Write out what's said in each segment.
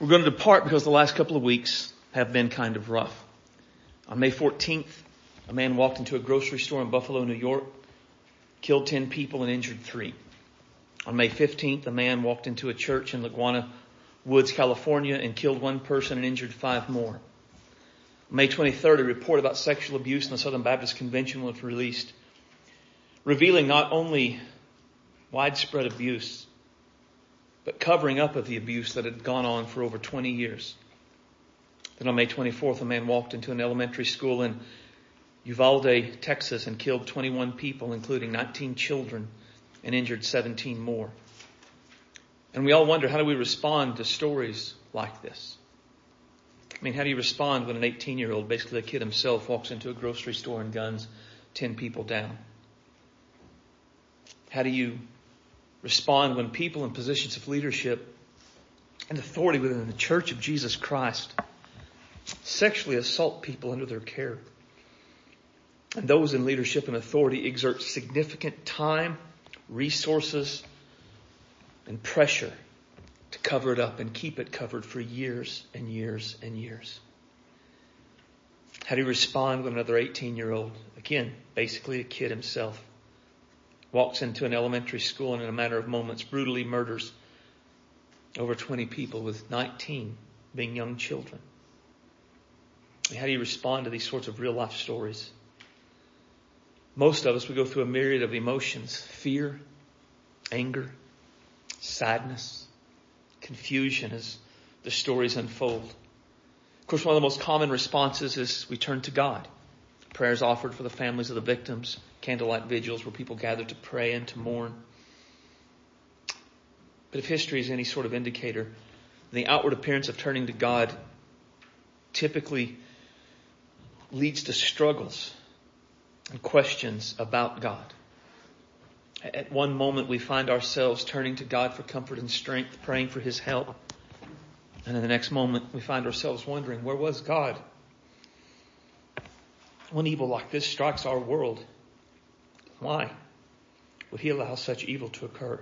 We're going to depart because the last couple of weeks have been kind of rough. On May 14th, a man walked into a grocery store in Buffalo, New York, killed 10 people and injured three. On May 15th, a man walked into a church in Laguna Woods, California and killed one person and injured five more. On May 23rd, a report about sexual abuse in the Southern Baptist Convention was released, revealing not only widespread abuse, but covering up of the abuse that had gone on for over 20 years. Then on May 24th, a man walked into an elementary school in Uvalde, Texas and killed 21 people, including 19 children and injured 17 more. And we all wonder, how do we respond to stories like this? I mean, how do you respond when an 18 year old, basically a kid himself, walks into a grocery store and guns 10 people down? How do you respond when people in positions of leadership and authority within the church of Jesus Christ sexually assault people under their care. And those in leadership and authority exert significant time, resources, and pressure to cover it up and keep it covered for years and years and years. How do you respond when another 18 year old, again, basically a kid himself, walks into an elementary school and in a matter of moments brutally murders over 20 people with 19 being young children. How do you respond to these sorts of real life stories? Most of us, we go through a myriad of emotions, fear, anger, sadness, confusion as the stories unfold. Of course, one of the most common responses is we turn to God. Prayers offered for the families of the victims, candlelight vigils where people gather to pray and to mourn. But if history is any sort of indicator, the outward appearance of turning to God typically leads to struggles and questions about God. At one moment we find ourselves turning to God for comfort and strength, praying for His help. And in the next moment we find ourselves wondering, where was God? When evil like this strikes our world, why would He allow such evil to occur?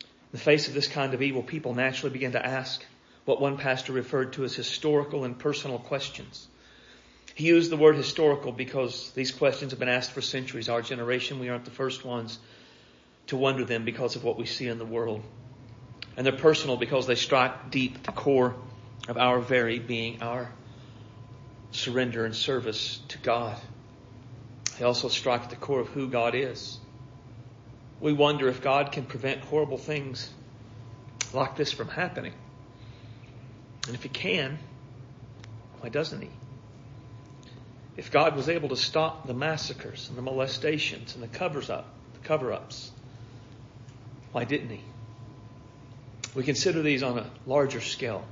In the face of this kind of evil, people naturally begin to ask what one pastor referred to as historical and personal questions. He used the word historical because these questions have been asked for centuries. Our generation, we aren't the first ones to wonder them because of what we see in the world. And they're personal because they strike deep at the core of our very being, our surrender and service to God. They also strike at the core of who God is. We wonder if God can prevent horrible things like this from happening. And if He can, why doesn't He? If God was able to stop the massacres and the molestations and the covers up, the cover ups, why didn't he? We consider these on a larger scale.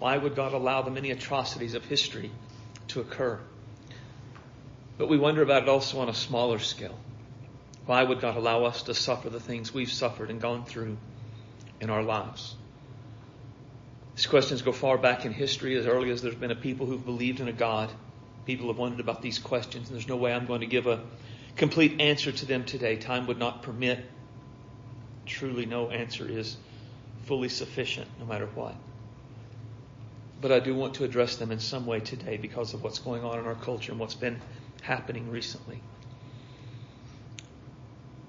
Why would God allow the many atrocities of history to occur? But we wonder about it also on a smaller scale. Why would God allow us to suffer the things we've suffered and gone through in our lives? These questions go far back in history, as early as there's been a people who've believed in a God People have wondered about these questions, and there's no way I'm going to give a complete answer to them today. Time would not permit. Truly, no answer is fully sufficient, no matter what. But I do want to address them in some way today because of what's going on in our culture and what's been happening recently.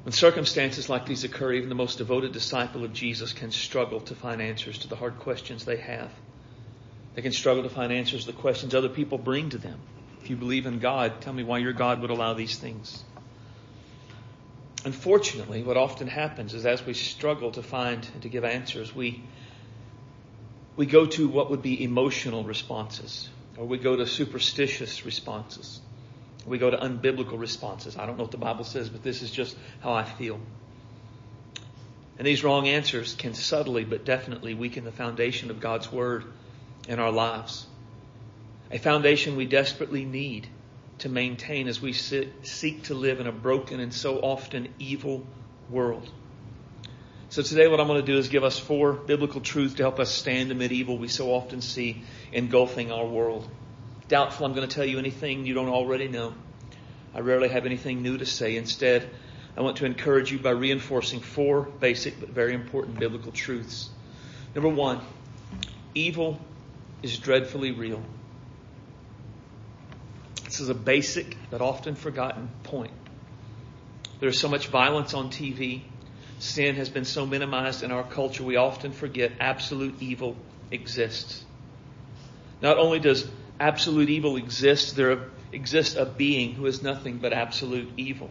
When circumstances like these occur, even the most devoted disciple of Jesus can struggle to find answers to the hard questions they have. They can struggle to find answers to the questions other people bring to them. If you believe in God, tell me why your God would allow these things. Unfortunately, what often happens is as we struggle to find and to give answers, we, we go to what would be emotional responses, or we go to superstitious responses. We go to unbiblical responses. I don't know what the Bible says, but this is just how I feel. And these wrong answers can subtly but definitely weaken the foundation of God's Word in our lives a foundation we desperately need to maintain as we seek to live in a broken and so often evil world. So today what I'm going to do is give us four biblical truths to help us stand amid evil we so often see engulfing our world. Doubtful I'm going to tell you anything you don't already know. I rarely have anything new to say. Instead, I want to encourage you by reinforcing four basic but very important biblical truths. Number one, Evil is dreadfully real. This is a basic but often forgotten point. There's so much violence on TV. Sin has been so minimized in our culture, we often forget absolute evil exists. Not only does absolute evil exists, there exists a being who is nothing but absolute evil.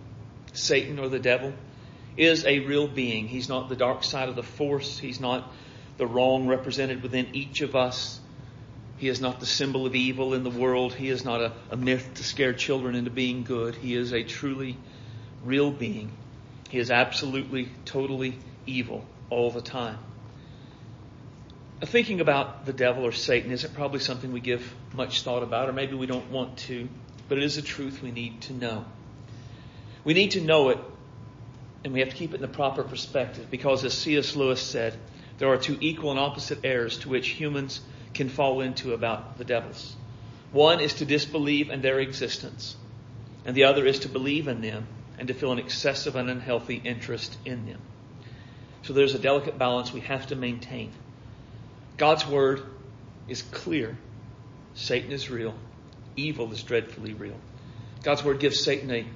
Satan or the devil is a real being. He's not the dark side of the force. He's not the wrong represented within each of us. He is not the symbol of evil in the world. He is not a, a myth to scare children into being good. He is a truly real being. He is absolutely, totally evil all the time. Thinking about the devil or Satan isn't probably something we give much thought about, or maybe we don't want to, but it is a truth we need to know. We need to know it, and we have to keep it in the proper perspective, because as C.S. Lewis said, there are two equal and opposite errors to which humans can fall into about the devils. One is to disbelieve in their existence, and the other is to believe in them and to feel an excessive and unhealthy interest in them. So there's a delicate balance we have to maintain. God's word is clear. Satan is real. Evil is dreadfully real. God's word gives Satan a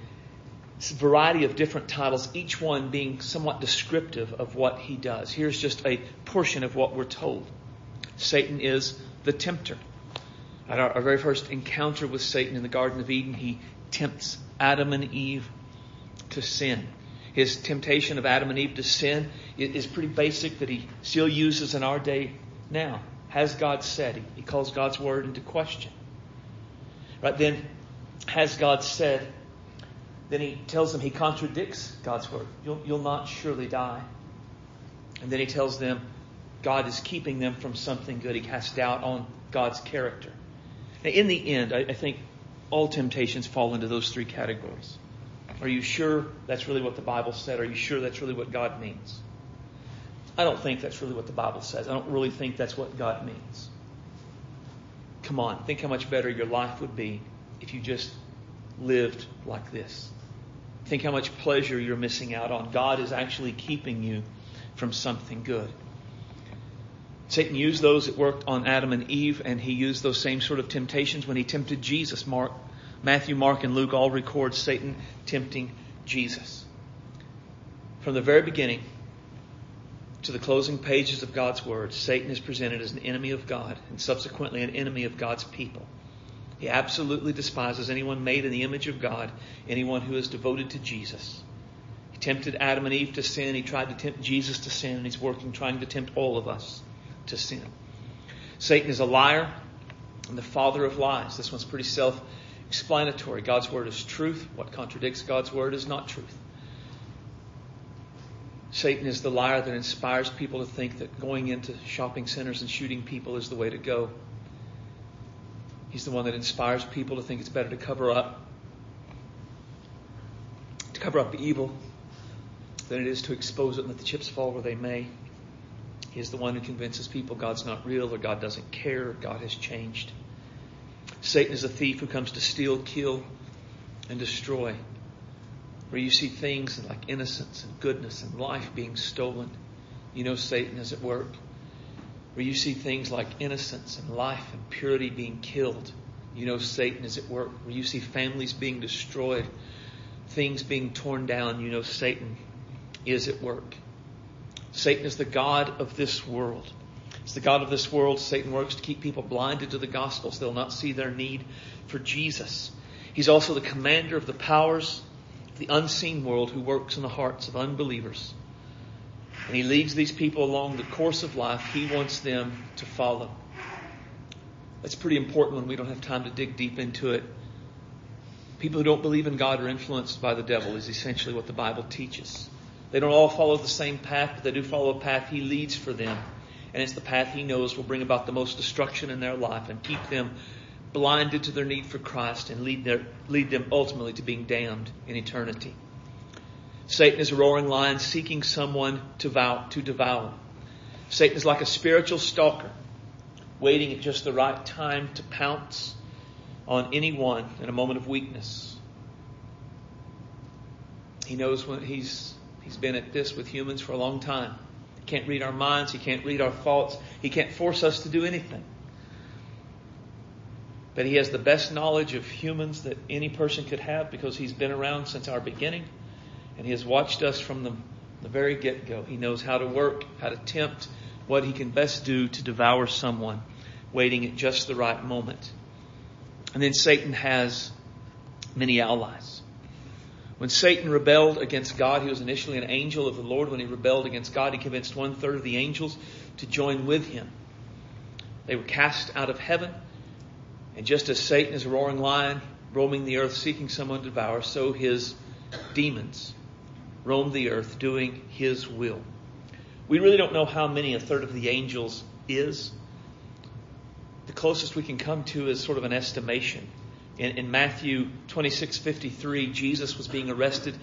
variety of different titles, each one being somewhat descriptive of what he does. Here's just a portion of what we're told. Satan is the tempter. At our, our very first encounter with Satan in the Garden of Eden, he tempts Adam and Eve to sin. His temptation of Adam and Eve to sin is pretty basic that he still uses in our day now. Has God said? He, calls God's word into question. Right then, has God said? Then he tells them he contradicts God's word. You'll, you'll not surely die. And then he tells them God is keeping them from something good. He casts doubt on God's character. Now, in the end, I, I think all temptations fall into those three categories. Are you sure that's really what the Bible said? Are you sure that's really what God means? I don't think that's really what the Bible says. I don't really think that's what God means. Come on, think how much better your life would be if you just lived like this. Think how much pleasure you're missing out on. God is actually keeping you from something good. Satan used those that worked on Adam and Eve, and he used those same sort of temptations when he tempted Jesus. Mark Matthew, Mark, and Luke all record Satan tempting Jesus. From the very beginning to the closing pages of God's Word, Satan is presented as an enemy of God and subsequently an enemy of God's people. He absolutely despises anyone made in the image of God, anyone who is devoted to Jesus. He tempted Adam and Eve to sin. He tried to tempt Jesus to sin, and he's working trying to tempt all of us to sin. Satan is a liar and the father of lies. This one's pretty self explanatory. God's word is truth. What contradicts God's word is not truth. Satan is the liar that inspires people to think that going into shopping centers and shooting people is the way to go. He's the one that inspires people to think it's better to cover up to cover up the evil than it is to expose it and let the chips fall where they may. He is the one who convinces people God's not real or God doesn't care or God has changed. Satan is a thief who comes to steal, kill, and destroy. Where you see things like innocence and goodness and life being stolen, you know Satan is at work. Where you see things like innocence and life and purity being killed, you know Satan is at work. Where you see families being destroyed, things being torn down, you know Satan is at work. Satan is the God of this world. It's the God of this world, Satan works to keep people blinded to the gospel so they'll not see their need for Jesus. He's also the commander of the powers the unseen world who works in the hearts of unbelievers. And he leads these people along the course of life he wants them to follow. That's pretty important when we don't have time to dig deep into it. People who don't believe in God are influenced by the devil, is essentially what the Bible teaches. They don't all follow the same path, but they do follow a path he leads for them. And it's the path he knows will bring about the most destruction in their life and keep them blinded to their need for Christ and lead, their, lead them ultimately to being damned in eternity. Satan is a roaring lion seeking someone to, vow, to devour. Satan is like a spiritual stalker, waiting at just the right time to pounce on anyone in a moment of weakness. He knows when he's, he's been at this with humans for a long time He can't read our minds. He can't read our thoughts. He can't force us to do anything. But he has the best knowledge of humans that any person could have because he's been around since our beginning. And he has watched us from the, the very get go. He knows how to work, how to tempt, what he can best do to devour someone waiting at just the right moment. And then Satan has many allies. When Satan rebelled against God, he was initially an angel of the Lord. When he rebelled against God, he convinced one third of the angels to join with him. They were cast out of heaven. And just as Satan is a roaring lion roaming the earth seeking someone to devour, so his demons roam the earth doing his will. We really don't know how many a third of the angels is. The closest we can come to is sort of an estimation. In, in Matthew 26:53, Jesus was being arrested,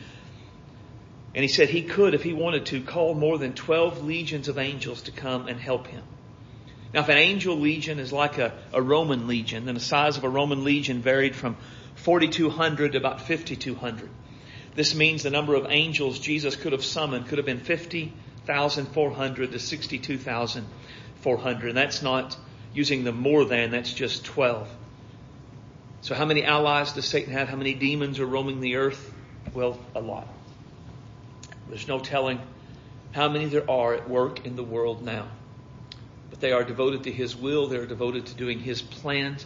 and he said he could, if he wanted to, call more than 12 legions of angels to come and help him. Now, if an angel legion is like a, a Roman legion, then the size of a Roman legion varied from 4,200 to about 5,200. This means the number of angels Jesus could have summoned could have been 50,400 to 62,400. And that's not using the more than, that's just 12. So how many allies does Satan have? How many demons are roaming the earth? Well, a lot. There's no telling how many there are at work in the world now. But they are devoted to His will. They're devoted to doing His plans.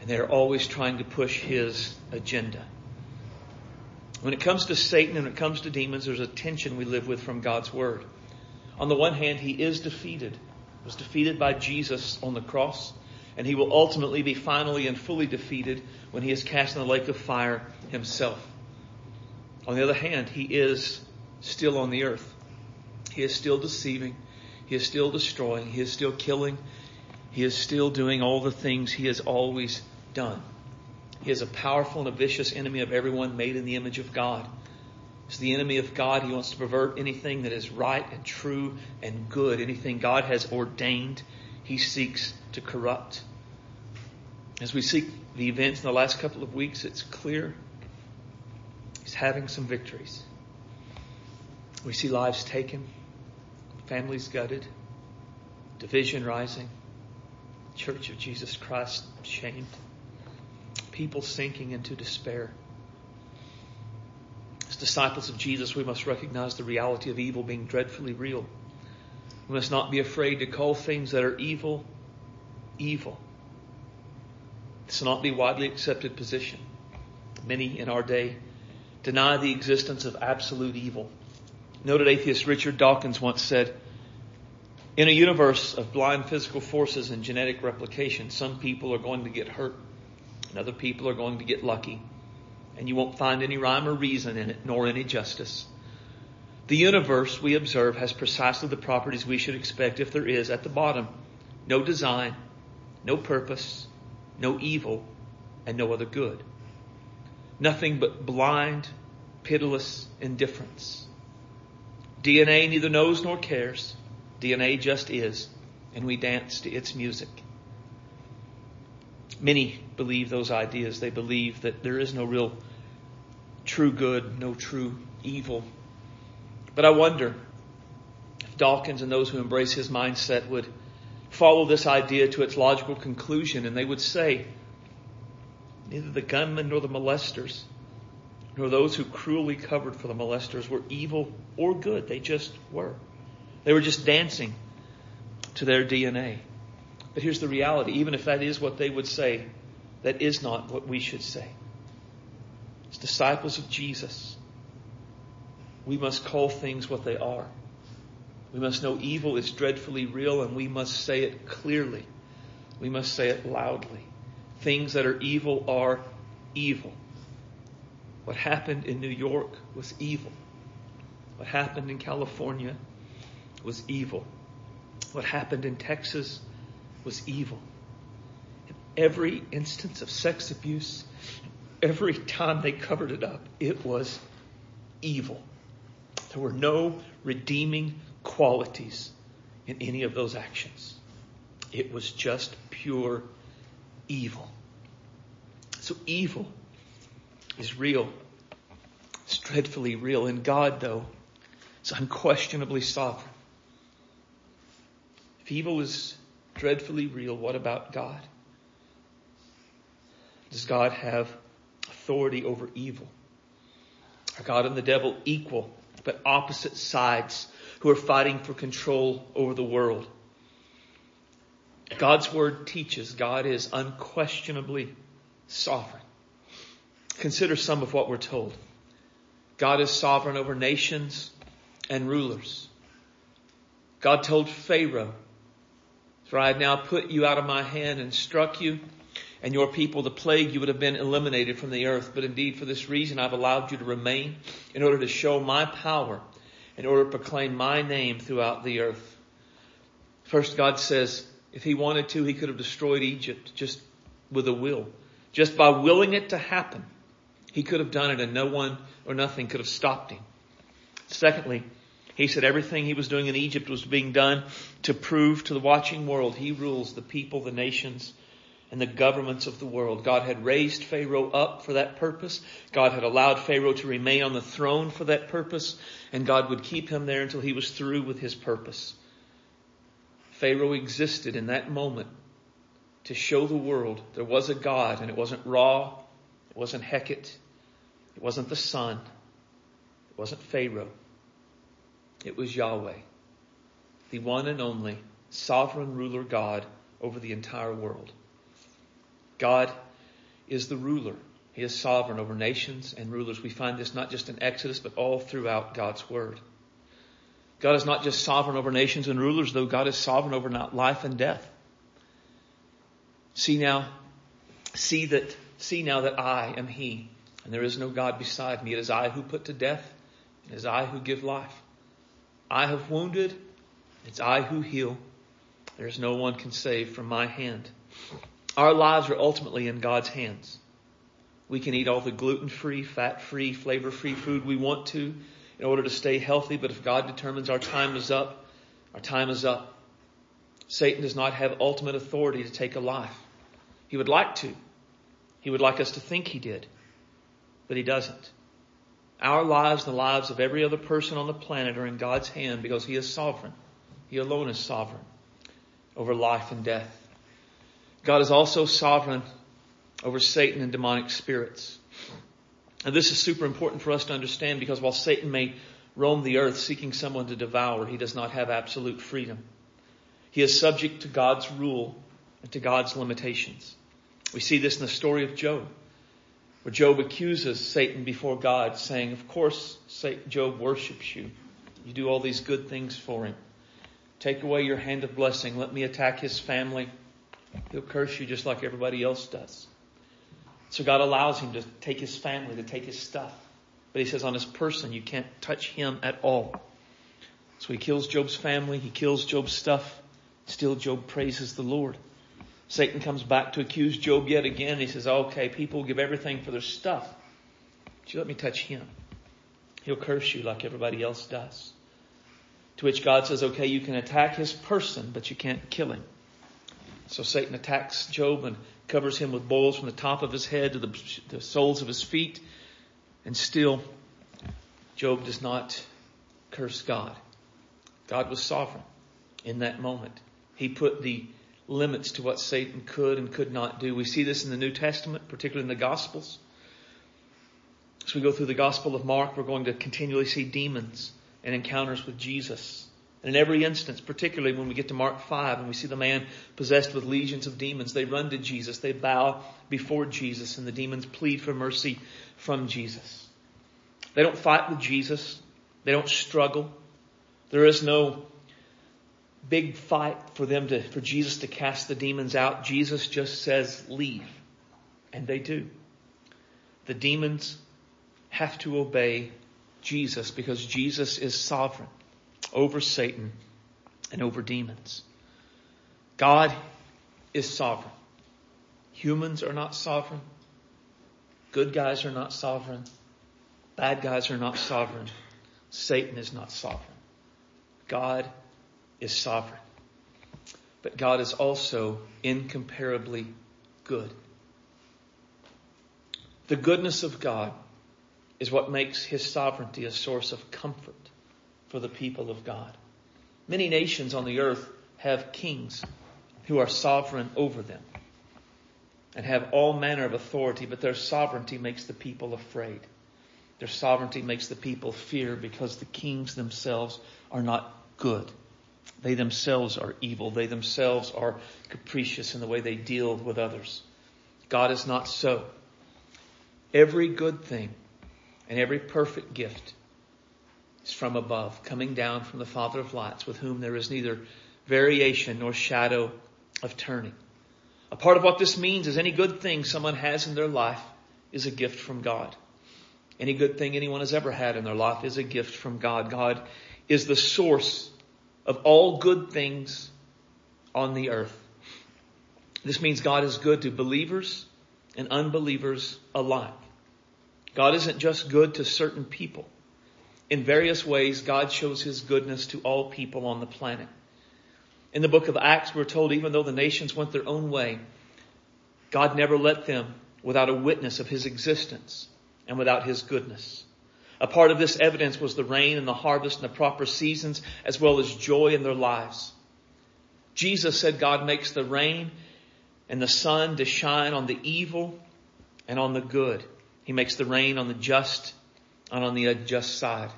And they're always trying to push His agenda. When it comes to Satan and it comes to demons, there's a tension we live with from God's Word. On the one hand, he is defeated. He was defeated by Jesus on the cross and he will ultimately be finally and fully defeated when he is cast in the lake of fire himself. On the other hand, he is still on the earth. He is still deceiving. He is still destroying. He is still killing. He is still doing all the things he has always done. He is a powerful and a vicious enemy of everyone made in the image of God. He's the enemy of God. He wants to pervert anything that is right and true and good. Anything God has ordained, he seeks to corrupt. As we seek the events in the last couple of weeks, it's clear he's having some victories. We see lives taken, families gutted, division rising, Church of Jesus Christ shamed, people sinking into despair. As disciples of Jesus, we must recognize the reality of evil being dreadfully real. We must not be afraid to call things that are evil, evil. This will not be widely accepted position. Many in our day deny the existence of absolute evil. Noted atheist Richard Dawkins once said, in a universe of blind physical forces and genetic replication, some people are going to get hurt and other people are going to get lucky. And you won't find any rhyme or reason in it, nor any justice. The universe, we observe, has precisely the properties we should expect if there is at the bottom no design, no purpose, no evil, and no other good. Nothing but blind, pitiless indifference. DNA neither knows nor cares. DNA just is, and we dance to its music. Many believe those ideas. They believe that there is no real true good, no true evil. But I wonder if Dawkins and those who embrace his mindset would follow this idea to its logical conclusion and they would say, neither the gunmen nor the molesters, nor those who cruelly covered for the molesters were evil or good. They just were. They were just dancing to their DNA. But here's the reality. Even if that is what they would say, that is not what we should say. As disciples of Jesus, we must call things what they are. We must know evil is dreadfully real and we must say it clearly. We must say it loudly. Things that are evil are evil. What happened in New York was evil. What happened in California was evil. What happened in Texas was evil. In every instance of sex abuse, every time they covered it up, it was evil. There were no redeeming qualities in any of those actions. It was just pure evil. So evil is real. It's dreadfully real. And God, though, is unquestionably sovereign. If evil is dreadfully real, what about God? Does God have authority over evil? Are God and the devil equal but opposite sides who are fighting for control over the world? God's word teaches God is unquestionably sovereign. Consider some of what we're told. God is sovereign over nations and rulers. God told Pharaoh, for I have now put you out of my hand and struck you and your people, the plague, you would have been eliminated from the earth. But indeed, for this reason, I've allowed you to remain in order to show my power, in order to proclaim my name throughout the earth. First, God says, if he wanted to, he could have destroyed Egypt just with a will. Just by willing it to happen, he could have done it and no one or nothing could have stopped him. Secondly, he said everything he was doing in Egypt was being done to prove to the watching world he rules the people, the nations, and the governments of the world. God had raised Pharaoh up for that purpose. God had allowed Pharaoh to remain on the throne for that purpose, and God would keep him there until he was through with his purpose. Pharaoh existed in that moment to show the world there was a God, and it wasn't Ra, it wasn't Heket, it wasn't the sun, it wasn't Pharaoh. It was Yahweh, the one and only sovereign ruler God over the entire world. God is the ruler. He is sovereign over nations and rulers. We find this not just in Exodus, but all throughout God's Word. God is not just sovereign over nations and rulers, though God is sovereign over life and death. See now, see that, see now that I am He, and there is no God beside me. It is I who put to death, and it is I who give life. I have wounded, it's I who heal. There is no one can save from my hand. Our lives are ultimately in God's hands. We can eat all the gluten-free, fat-free, flavor-free food we want to in order to stay healthy, but if God determines our time is up, our time is up. Satan does not have ultimate authority to take a life. He would like to. He would like us to think he did, but he doesn't. Our lives and the lives of every other person on the planet are in God's hand because he is sovereign. He alone is sovereign over life and death. God is also sovereign over Satan and demonic spirits. And this is super important for us to understand because while Satan may roam the earth seeking someone to devour, he does not have absolute freedom. He is subject to God's rule and to God's limitations. We see this in the story of Job, where Job accuses Satan before God, saying, Of course, Job worships you. You do all these good things for him. Take away your hand of blessing. Let me attack his family. He'll curse you just like everybody else does. So God allows him to take his family, to take his stuff. But he says on his person, you can't touch him at all. So he kills Job's family, he kills Job's stuff. Still Job praises the Lord. Satan comes back to accuse Job yet again. He says, okay, people give everything for their stuff. But you let me touch him. He'll curse you like everybody else does. To which God says, okay, you can attack his person, but you can't kill him. So Satan attacks Job and covers him with boils from the top of his head to the, the soles of his feet. And still, Job does not curse God. God was sovereign in that moment. He put the limits to what Satan could and could not do. We see this in the New Testament, particularly in the Gospels. As we go through the Gospel of Mark, we're going to continually see demons and encounters with Jesus. And in every instance, particularly when we get to Mark 5 and we see the man possessed with legions of demons, they run to Jesus, they bow before Jesus, and the demons plead for mercy from Jesus. They don't fight with Jesus. They don't struggle. There is no big fight for them to, for Jesus to cast the demons out. Jesus just says, leave. And they do. The demons have to obey Jesus because Jesus is sovereign over Satan and over demons. God is sovereign. Humans are not sovereign. Good guys are not sovereign. Bad guys are not sovereign. Satan is not sovereign. God is sovereign. But God is also incomparably good. The goodness of God is what makes his sovereignty a source of comfort for the people of God. Many nations on the earth have kings who are sovereign over them and have all manner of authority, but their sovereignty makes the people afraid. Their sovereignty makes the people fear because the kings themselves are not good. They themselves are evil. They themselves are capricious in the way they deal with others. God is not so. Every good thing and every perfect gift is from above, coming down from the Father of lights, with whom there is neither variation nor shadow of turning. A part of what this means is any good thing someone has in their life is a gift from God. Any good thing anyone has ever had in their life is a gift from God. God is the source of all good things on the earth. This means God is good to believers and unbelievers alike. God isn't just good to certain people. In various ways, God shows his goodness to all people on the planet. In the book of Acts, we're told even though the nations went their own way, God never let them without a witness of his existence and without his goodness. A part of this evidence was the rain and the harvest and the proper seasons as well as joy in their lives. Jesus said God makes the rain and the sun to shine on the evil and on the good. He makes the rain on the just and on the unjust side.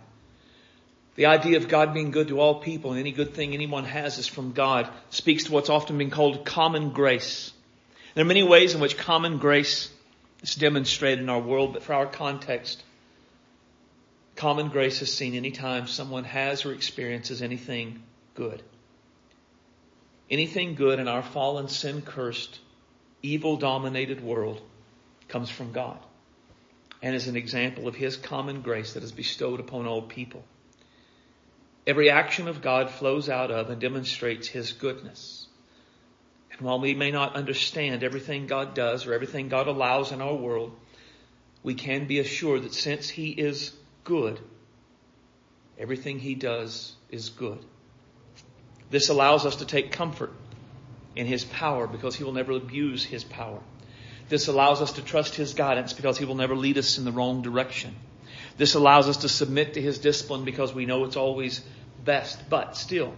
The idea of God being good to all people and any good thing anyone has is from God speaks to what's often been called common grace. There are many ways in which common grace is demonstrated in our world, but for our context, common grace is seen anytime someone has or experiences anything good. Anything good in our fallen, sin cursed, evil dominated world comes from God and is an example of His common grace that is bestowed upon all people. Every action of God flows out of and demonstrates His goodness. And while we may not understand everything God does or everything God allows in our world, we can be assured that since He is good, everything He does is good. This allows us to take comfort in His power because He will never abuse His power. This allows us to trust His guidance because He will never lead us in the wrong direction. This allows us to submit to His discipline because we know it's always best. But still,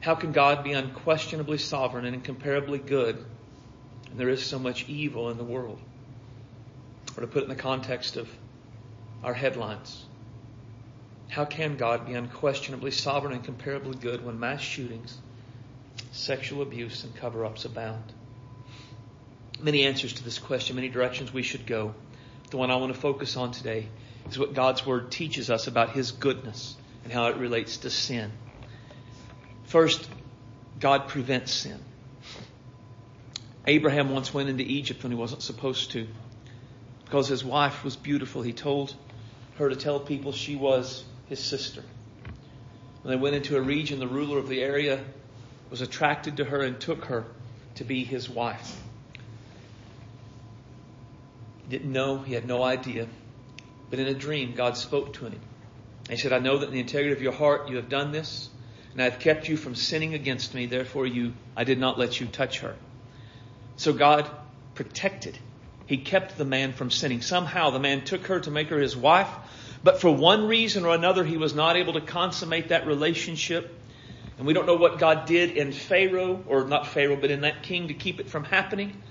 how can God be unquestionably sovereign and incomparably good and there is so much evil in the world? Or to put it in the context of our headlines, how can God be unquestionably sovereign and comparably good when mass shootings, sexual abuse, and cover ups abound? Many answers to this question, many directions we should go. The one I want to focus on today is what God's Word teaches us about His goodness and how it relates to sin. First, God prevents sin. Abraham once went into Egypt when he wasn't supposed to. Because his wife was beautiful, he told her to tell people she was his sister. When they went into a region, the ruler of the area was attracted to her and took her to be his wife. He didn't know, he had no idea. But in a dream, God spoke to him. He said, I know that in the integrity of your heart you have done this, and I have kept you from sinning against me, therefore you, I did not let you touch her. So God protected. He kept the man from sinning. Somehow the man took her to make her his wife, but for one reason or another he was not able to consummate that relationship. And we don't know what God did in Pharaoh, or not Pharaoh, but in that king to keep it from happening.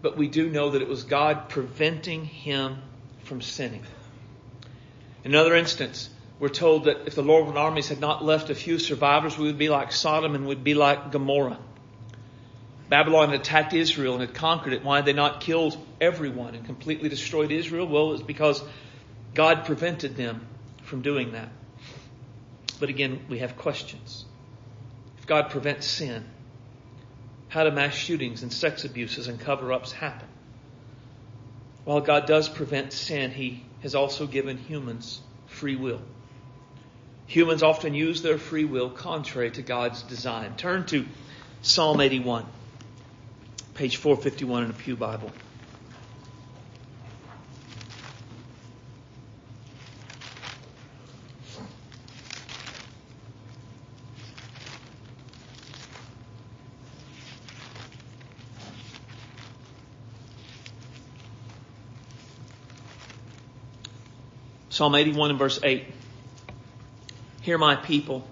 But we do know that it was God preventing him from sinning. In another instance, we're told that if the Lord of armies had not left a few survivors, we would be like Sodom and we'd be like Gomorrah. Babylon had attacked Israel and had conquered it. Why had they not killed everyone and completely destroyed Israel? Well, it's because God prevented them from doing that. But again, we have questions. If God prevents sin, how do mass shootings and sex abuses and cover ups happen? While God does prevent sin, He has also given humans free will. Humans often use their free will contrary to God's design. Turn to Psalm 81, page 451 in a Pew Bible. Psalm 81 and verse 8. Hear my people,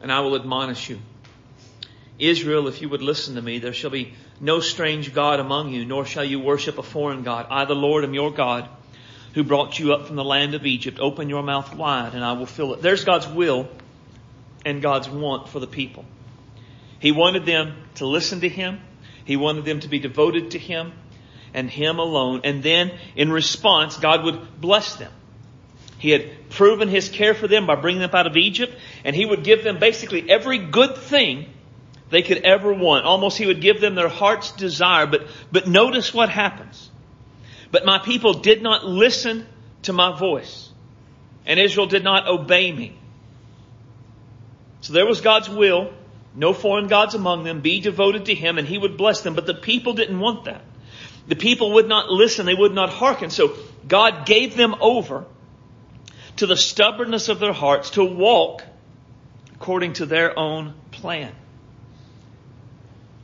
and I will admonish you. Israel, if you would listen to me, there shall be no strange God among you, nor shall you worship a foreign God. I, the Lord, am your God, who brought you up from the land of Egypt. Open your mouth wide, and I will fill it. There's God's will and God's want for the people. He wanted them to listen to Him. He wanted them to be devoted to Him and Him alone. And then, in response, God would bless them. He had proven His care for them by bringing them out of Egypt, and He would give them basically every good thing they could ever want. Almost he would give them their heart's desire. But, but notice what happens. But my people did not listen to my voice. And Israel did not obey me. So there was God's will. No foreign gods among them. Be devoted to him and he would bless them. But the people didn't want that. The people would not listen. They would not hearken. So God gave them over to the stubbornness of their hearts to walk according to their own plan.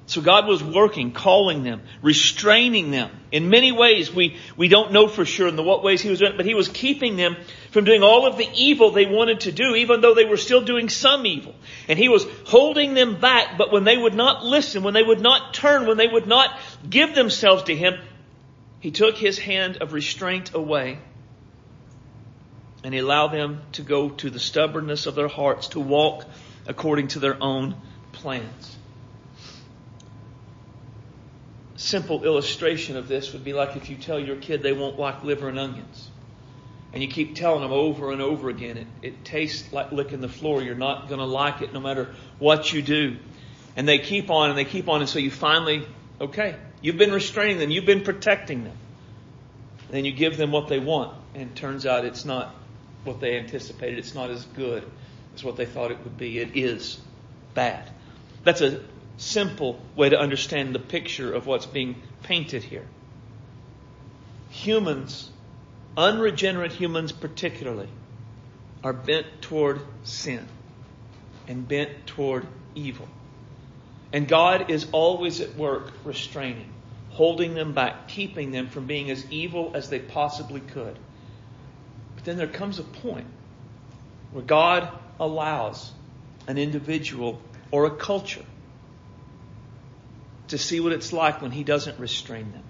So God was working, calling them, restraining them. In many ways, we, we don't know for sure in the what ways He was doing it, but He was keeping them from doing all of the evil they wanted to do, even though they were still doing some evil. And He was holding them back, but when they would not listen, when they would not turn, when they would not give themselves to Him, He took His hand of restraint away and He allowed them to go to the stubbornness of their hearts, to walk according to their own plans simple illustration of this would be like if you tell your kid they won't like liver and onions. And you keep telling them over and over again, it, it tastes like licking the floor. You're not going to like it no matter what you do. And they keep on and they keep on. And so you finally, okay, you've been restraining them. You've been protecting them. And then you give them what they want. And it turns out it's not what they anticipated. It's not as good as what they thought it would be. It is bad. That's a simple way to understand the picture of what's being painted here. Humans, unregenerate humans particularly, are bent toward sin and bent toward evil. And God is always at work restraining, holding them back, keeping them from being as evil as they possibly could. But then there comes a point where God allows an individual or a culture to see what it's like when He doesn't restrain them,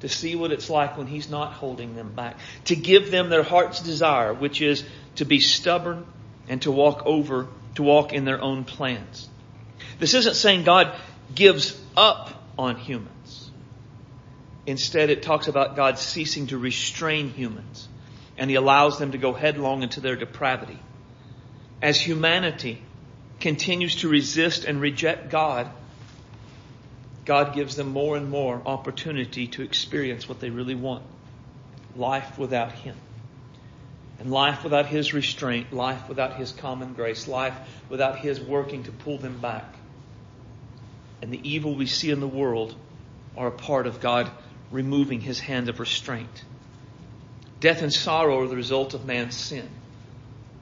to see what it's like when He's not holding them back, to give them their heart's desire, which is to be stubborn and to walk over, to walk in their own plans. This isn't saying God gives up on humans. Instead, it talks about God ceasing to restrain humans, and He allows them to go headlong into their depravity. As humanity continues to resist and reject God, God gives them more and more opportunity to experience what they really want life without Him. And life without His restraint, life without His common grace, life without His working to pull them back. And the evil we see in the world are a part of God removing His hand of restraint. Death and sorrow are the result of man's sin.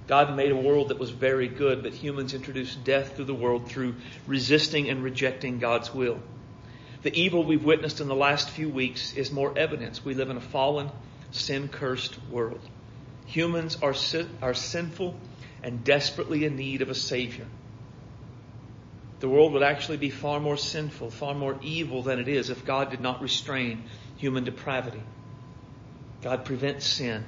God made a world that was very good, but humans introduced death to the world through resisting and rejecting God's will. The evil we've witnessed in the last few weeks is more evidence. We live in a fallen, sin cursed world. Humans are, sin, are sinful and desperately in need of a Savior. The world would actually be far more sinful, far more evil than it is if God did not restrain human depravity. God prevents sin,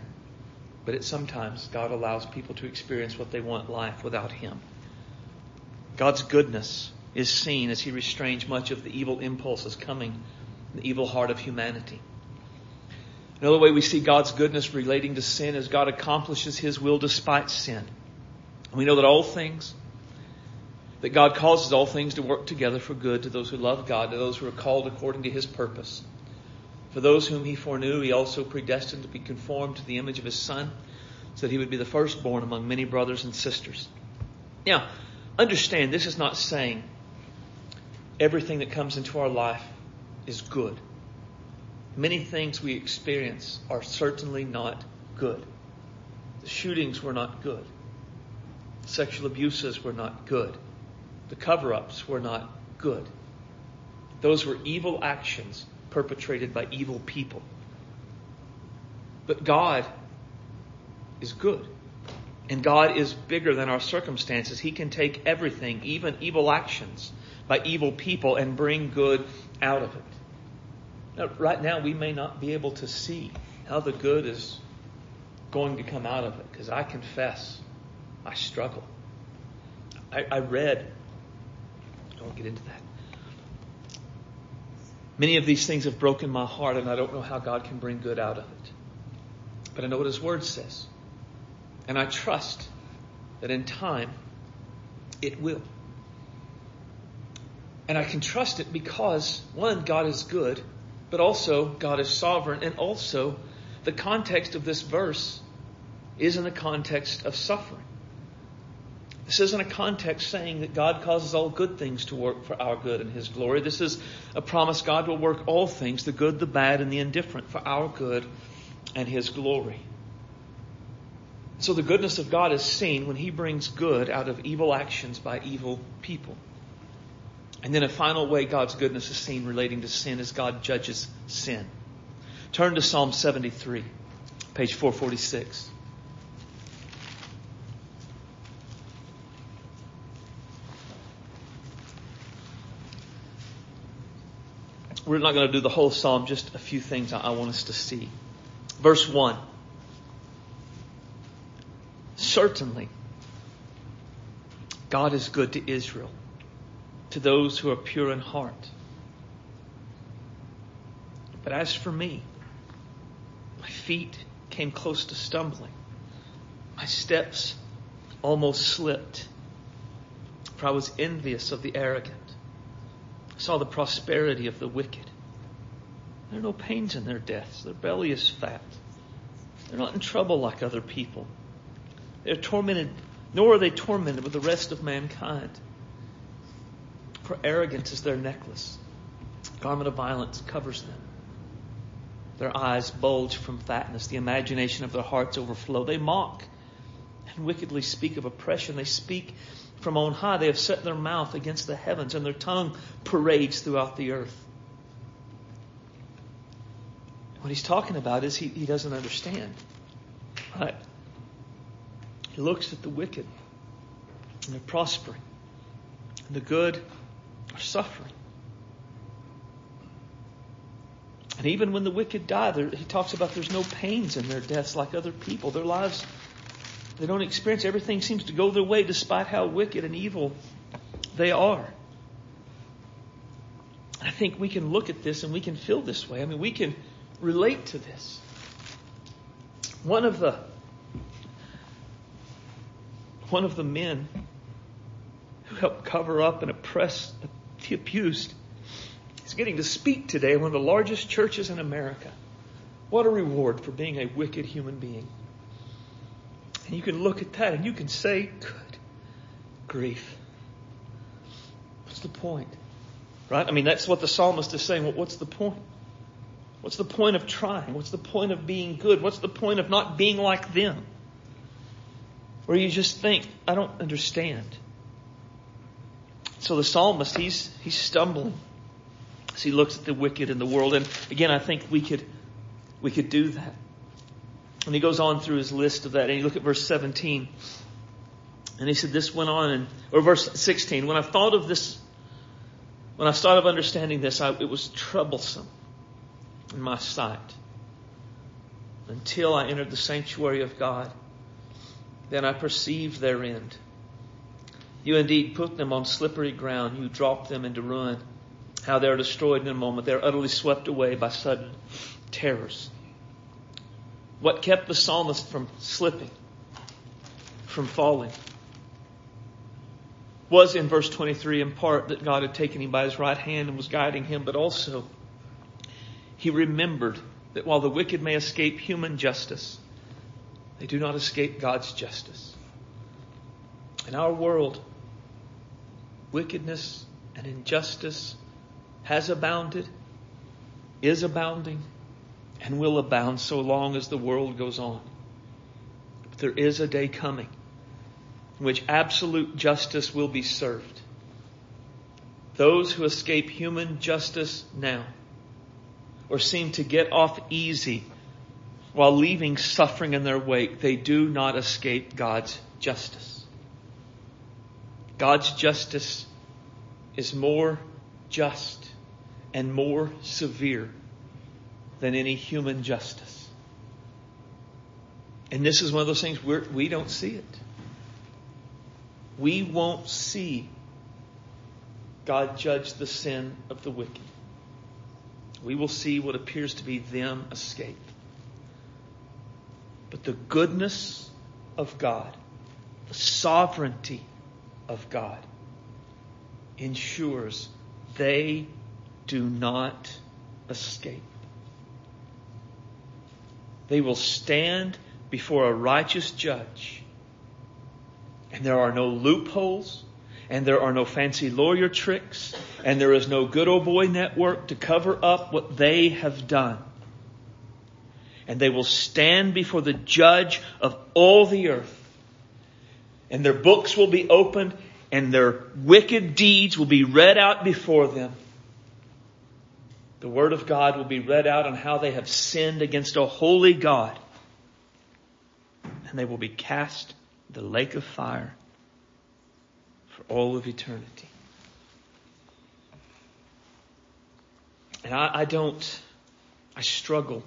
but it sometimes God allows people to experience what they want life without Him. God's goodness is seen as he restrains much of the evil impulses coming in the evil heart of humanity. Another way we see God's goodness relating to sin is God accomplishes his will despite sin. We know that all things, that God causes all things to work together for good to those who love God, to those who are called according to his purpose. For those whom he foreknew, he also predestined to be conformed to the image of his Son, so that he would be the firstborn among many brothers and sisters. Now, understand this is not saying everything that comes into our life is good. Many things we experience are certainly not good. The shootings were not good. Sexual abuses were not good. The cover ups were not good. Those were evil actions perpetrated by evil people. But God is good. And God is bigger than our circumstances. He can take everything, even evil actions by evil people, and bring good out of it. Now, right now, we may not be able to see how the good is going to come out of it, because I confess I struggle. I, I read, I won't get into that. Many of these things have broken my heart, and I don't know how God can bring good out of it. But I know what His Word says. And I trust that in time it will. And I can trust it because, one, God is good, but also God is sovereign, and also the context of this verse is in the context of suffering. This isn't a context saying that God causes all good things to work for our good and His glory. This is a promise God will work all things, the good, the bad, and the indifferent, for our good and His glory. So the goodness of God is seen when He brings good out of evil actions by evil people. And then a final way God's goodness is seen relating to sin is God judges sin. Turn to Psalm 73, page 446. We're not going to do the whole psalm, just a few things I want us to see. Verse 1. Certainly, God is good to Israel, to those who are pure in heart. But as for me, my feet came close to stumbling. My steps almost slipped, for I was envious of the arrogant. I saw the prosperity of the wicked. There are no pains in their deaths. Their belly is fat. They're not in trouble like other people. They're tormented, nor are they tormented with the rest of mankind. For arrogance is their necklace. garment of violence covers them. Their eyes bulge from fatness. The imagination of their hearts overflow. They mock and wickedly speak of oppression. They speak from on high. They have set their mouth against the heavens, and their tongue parades throughout the earth. What he's talking about is he, he doesn't understand. Right? He looks at the wicked and they're prospering. And the good are suffering. And even when the wicked die, he talks about there's no pains in their deaths like other people. Their lives, they don't experience. Everything seems to go their way despite how wicked and evil they are. I think we can look at this and we can feel this way. I mean, we can relate to this. One of the one of the men who helped cover up and oppress the abused is getting to speak today in one of the largest churches in America. What a reward for being a wicked human being. And you can look at that and you can say, good grief. What's the point? Right? I mean, that's what the psalmist is saying. Well, what's the point? What's the point of trying? What's the point of being good? What's the point of not being like them? where you just think, I don't understand. So the psalmist, he's, he's stumbling as he looks at the wicked in the world. And again, I think we could, we could do that. And he goes on through his list of that. And you look at verse 17. And he said, this went on in, or verse 16. When I thought of this, when I started understanding this, I, it was troublesome in my sight until I entered the sanctuary of God then I perceived their end. You indeed put them on slippery ground. You drop them into ruin. How they are destroyed in a moment. They are utterly swept away by sudden terrors. What kept the psalmist from slipping, from falling, was in verse 23 in part that God had taken him by his right hand and was guiding him, but also he remembered that while the wicked may escape human justice, they do not escape God's justice. In our world, wickedness and injustice has abounded, is abounding, and will abound so long as the world goes on. But there is a day coming in which absolute justice will be served. Those who escape human justice now or seem to get off easy while leaving suffering in their wake, they do not escape God's justice. God's justice is more just and more severe than any human justice. And this is one of those things where we don't see it. We won't see God judge the sin of the wicked. We will see what appears to be them escape. But the goodness of God, the sovereignty of God, ensures they do not escape. They will stand before a righteous judge, and there are no loopholes, and there are no fancy lawyer tricks, and there is no good old boy network to cover up what they have done. And they will stand before the judge of all the earth, and their books will be opened, and their wicked deeds will be read out before them. The Word of God will be read out on how they have sinned against a holy God. And they will be cast the lake of fire for all of eternity. And I, I don't, I struggle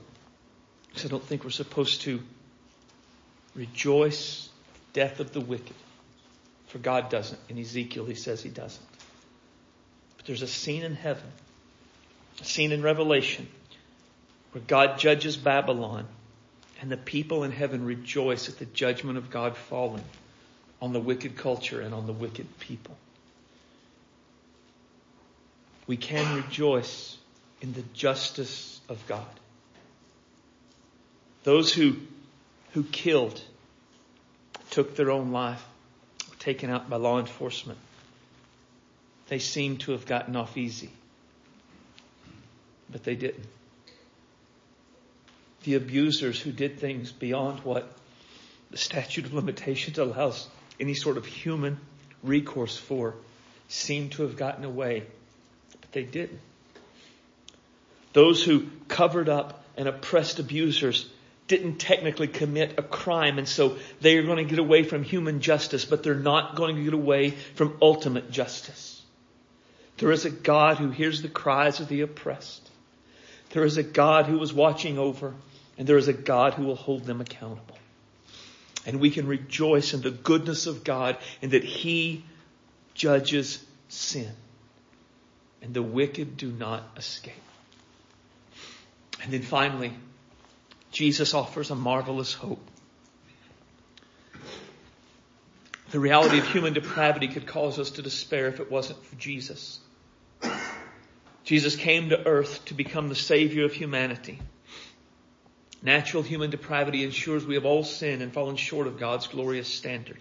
because I don't think we're supposed to rejoice death of the wicked. For God doesn't. In Ezekiel, he says he doesn't. But there's a scene in heaven, a scene in Revelation, where God judges Babylon, and the people in heaven rejoice at the judgment of God falling on the wicked culture and on the wicked people. We can rejoice in the justice of God. Those who, who killed took their own life taken out by law enforcement. They seem to have gotten off easy, but they didn't. The abusers who did things beyond what the statute of limitations allows any sort of human recourse for seem to have gotten away, but they didn't. Those who covered up and oppressed abusers didn't technically commit a crime, and so they are going to get away from human justice, but they're not going to get away from ultimate justice. There is a God who hears the cries of the oppressed. There is a God who is watching over, and there is a God who will hold them accountable. And we can rejoice in the goodness of God and that He judges sin. And the wicked do not escape. And then finally, Jesus offers a marvelous hope. The reality of human depravity could cause us to despair if it wasn't for Jesus. Jesus came to earth to become the Savior of humanity. Natural human depravity ensures we have all sinned and fallen short of God's glorious standard.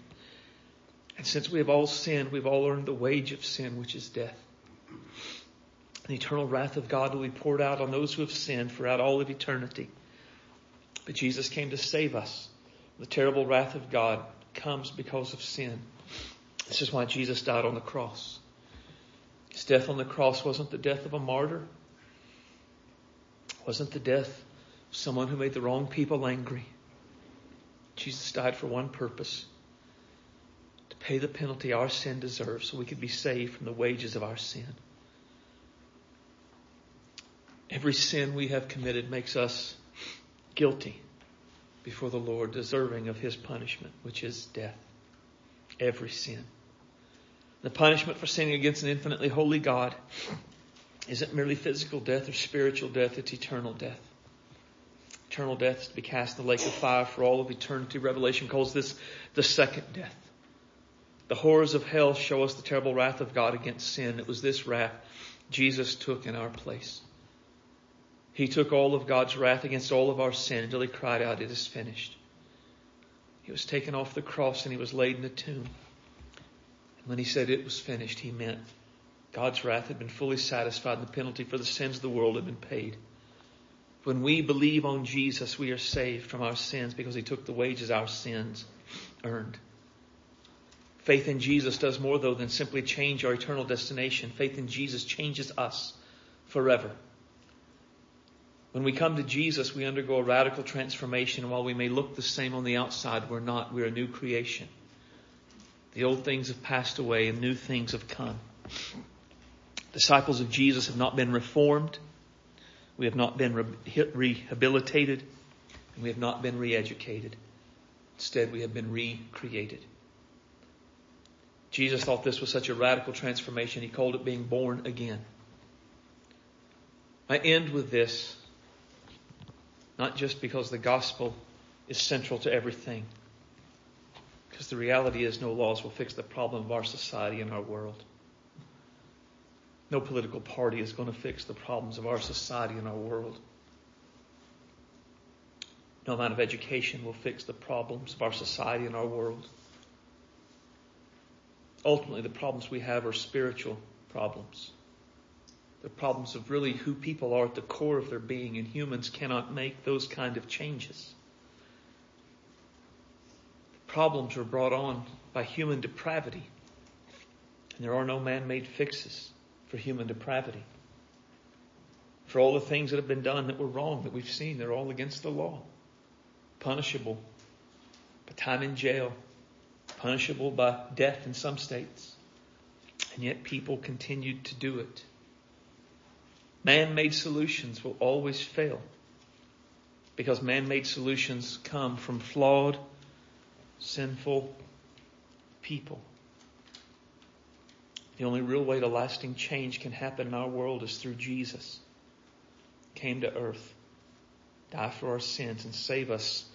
And since we have all sinned, we've all earned the wage of sin, which is death. The eternal wrath of God will be poured out on those who have sinned throughout all of eternity. But Jesus came to save us. The terrible wrath of God comes because of sin. This is why Jesus died on the cross. His death on the cross wasn't the death of a martyr. Wasn't the death of someone who made the wrong people angry. Jesus died for one purpose. To pay the penalty our sin deserves so we could be saved from the wages of our sin. Every sin we have committed makes us guilty before the Lord, deserving of his punishment, which is death. Every sin. The punishment for sinning against an infinitely holy God isn't merely physical death or spiritual death, it's eternal death. Eternal death is to be cast in the lake of fire for all of eternity. Revelation calls this the second death. The horrors of hell show us the terrible wrath of God against sin. It was this wrath Jesus took in our place. He took all of God's wrath against all of our sin until he cried out, It is finished. He was taken off the cross and he was laid in a tomb. And when he said it was finished, he meant God's wrath had been fully satisfied and the penalty for the sins of the world had been paid. When we believe on Jesus, we are saved from our sins because he took the wages our sins earned. Faith in Jesus does more though than simply change our eternal destination. Faith in Jesus changes us forever. When we come to Jesus, we undergo a radical transformation. While we may look the same on the outside, we're not. We're a new creation. The old things have passed away and new things have come. Disciples of Jesus have not been reformed. We have not been rehabilitated. And we have not been re-educated. Instead, we have been recreated. Jesus thought this was such a radical transformation, he called it being born again. I end with this, not just because the gospel is central to everything, because the reality is no laws will fix the problem of our society and our world. No political party is going to fix the problems of our society and our world. No amount of education will fix the problems of our society and our world. Ultimately, the problems we have are spiritual problems. The problems of really who people are at the core of their being, and humans cannot make those kind of changes. The problems are brought on by human depravity, and there are no man-made fixes for human depravity. For all the things that have been done that were wrong that we've seen, they're all against the law. Punishable by time in jail, punishable by death in some states. And yet people continued to do it. Man-made solutions will always fail because man-made solutions come from flawed, sinful people. The only real way to lasting change can happen in our world is through Jesus. Came to earth, die for our sins and save us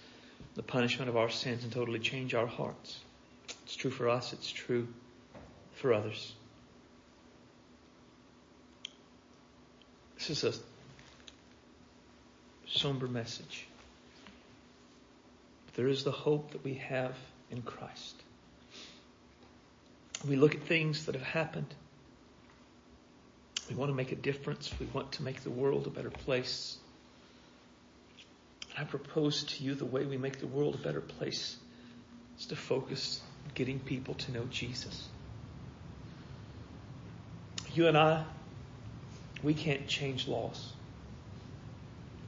the punishment of our sins and totally change our hearts. It's true for us, it's true for others. This is a somber message. But there is the hope that we have in Christ. We look at things that have happened. We want to make a difference. We want to make the world a better place. I propose to you the way we make the world a better place is to focus getting people to know Jesus. You and I, we can't change laws.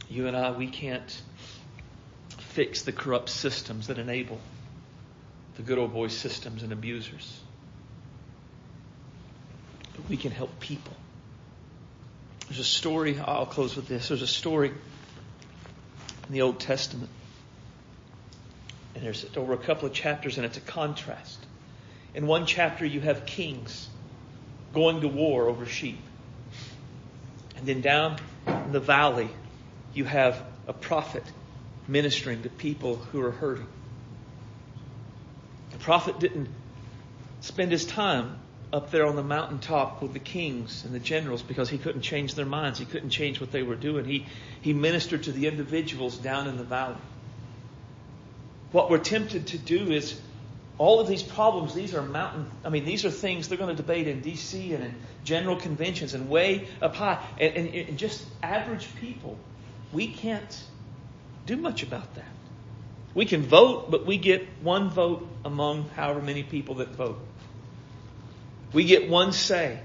You and I, we can't fix the corrupt systems that enable the good old boy systems and abusers but we can help people. There's a story, I'll close with this. There's a story in the Old Testament. And there's over a couple of chapters and it's a contrast. In one chapter you have kings going to war over sheep. And then down in the valley you have a prophet ministering to people who are hurting. The prophet didn't spend his time up there on the mountaintop with the kings and the generals because he couldn't change their minds. He couldn't change what they were doing. He, he ministered to the individuals down in the valley. What we're tempted to do is all of these problems, these are mountain, I mean, these are things they're going to debate in D.C. and in general conventions and way up high. And, and, and just average people, we can't do much about that. We can vote, but we get one vote among however many people that vote. We get one say.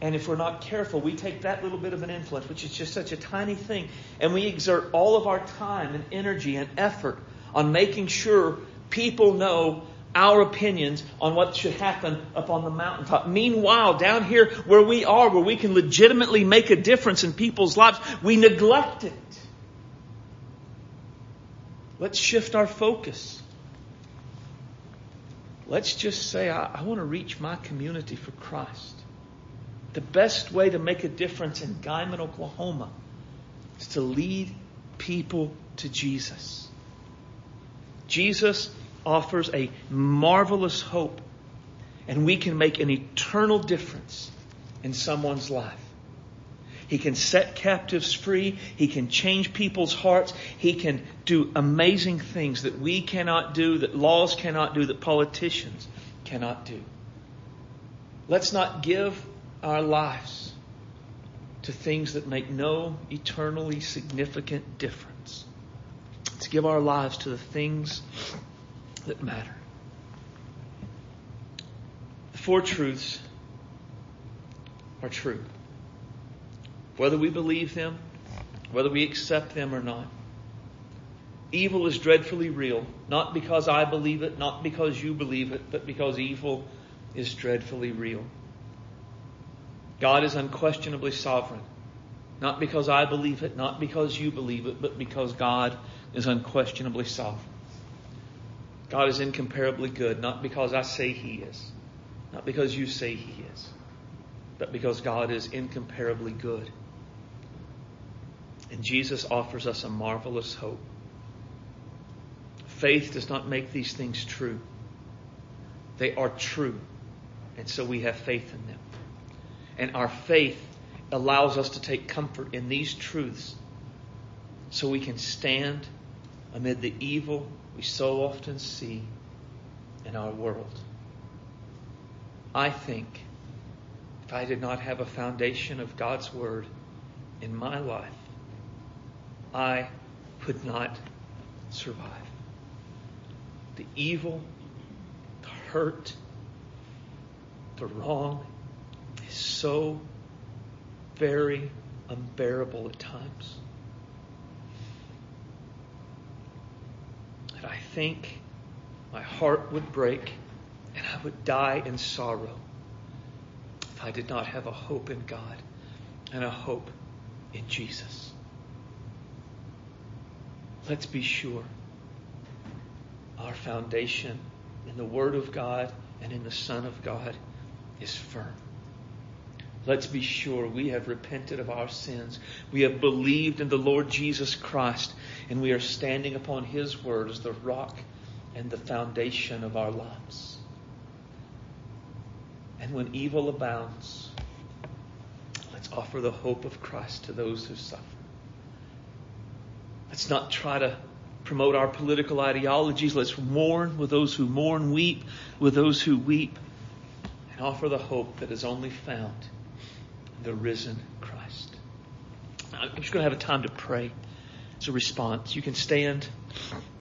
And if we're not careful, we take that little bit of an influence, which is just such a tiny thing, and we exert all of our time and energy and effort on making sure people know our opinions on what should happen up on the mountaintop. Meanwhile, down here where we are, where we can legitimately make a difference in people's lives, we neglect it. Let's shift our focus. Let's just say, I, I want to reach my community for Christ. The best way to make a difference in Guymon, Oklahoma is to lead people to Jesus. Jesus offers a marvelous hope, and we can make an eternal difference in someone's life. He can set captives free. He can change people's hearts. He can do amazing things that we cannot do, that laws cannot do, that politicians cannot do. Let's not give our lives to things that make no eternally significant difference. Let's give our lives to the things that matter. The four truths are true. Whether we believe them whether we accept them or not. Evil is dreadfully real, not because I believe it, not because you believe it, but because evil is dreadfully real. God is unquestionably sovereign, not because I believe it, not because you believe it, but because God is unquestionably sovereign. God is incomparably good, not because I say He is, not because you say He is, but because God is incomparably good. And Jesus offers us a marvelous hope. Faith does not make these things true. They are true. And so we have faith in them. And our faith allows us to take comfort in these truths so we can stand amid the evil we so often see in our world. I think if I did not have a foundation of God's Word in my life, I could not survive the evil, the hurt, the wrong is so very unbearable at times. That I think my heart would break and I would die in sorrow if I did not have a hope in God and a hope in Jesus. Let's be sure our foundation in the Word of God and in the Son of God is firm. Let's be sure we have repented of our sins. We have believed in the Lord Jesus Christ, and we are standing upon His Word as the rock and the foundation of our lives. And when evil abounds, let's offer the hope of Christ to those who suffer. Let's not try to promote our political ideologies. Let's mourn with those who mourn, weep with those who weep, and offer the hope that is only found the risen Christ. I'm just going to have a time to pray as a response. You can stand.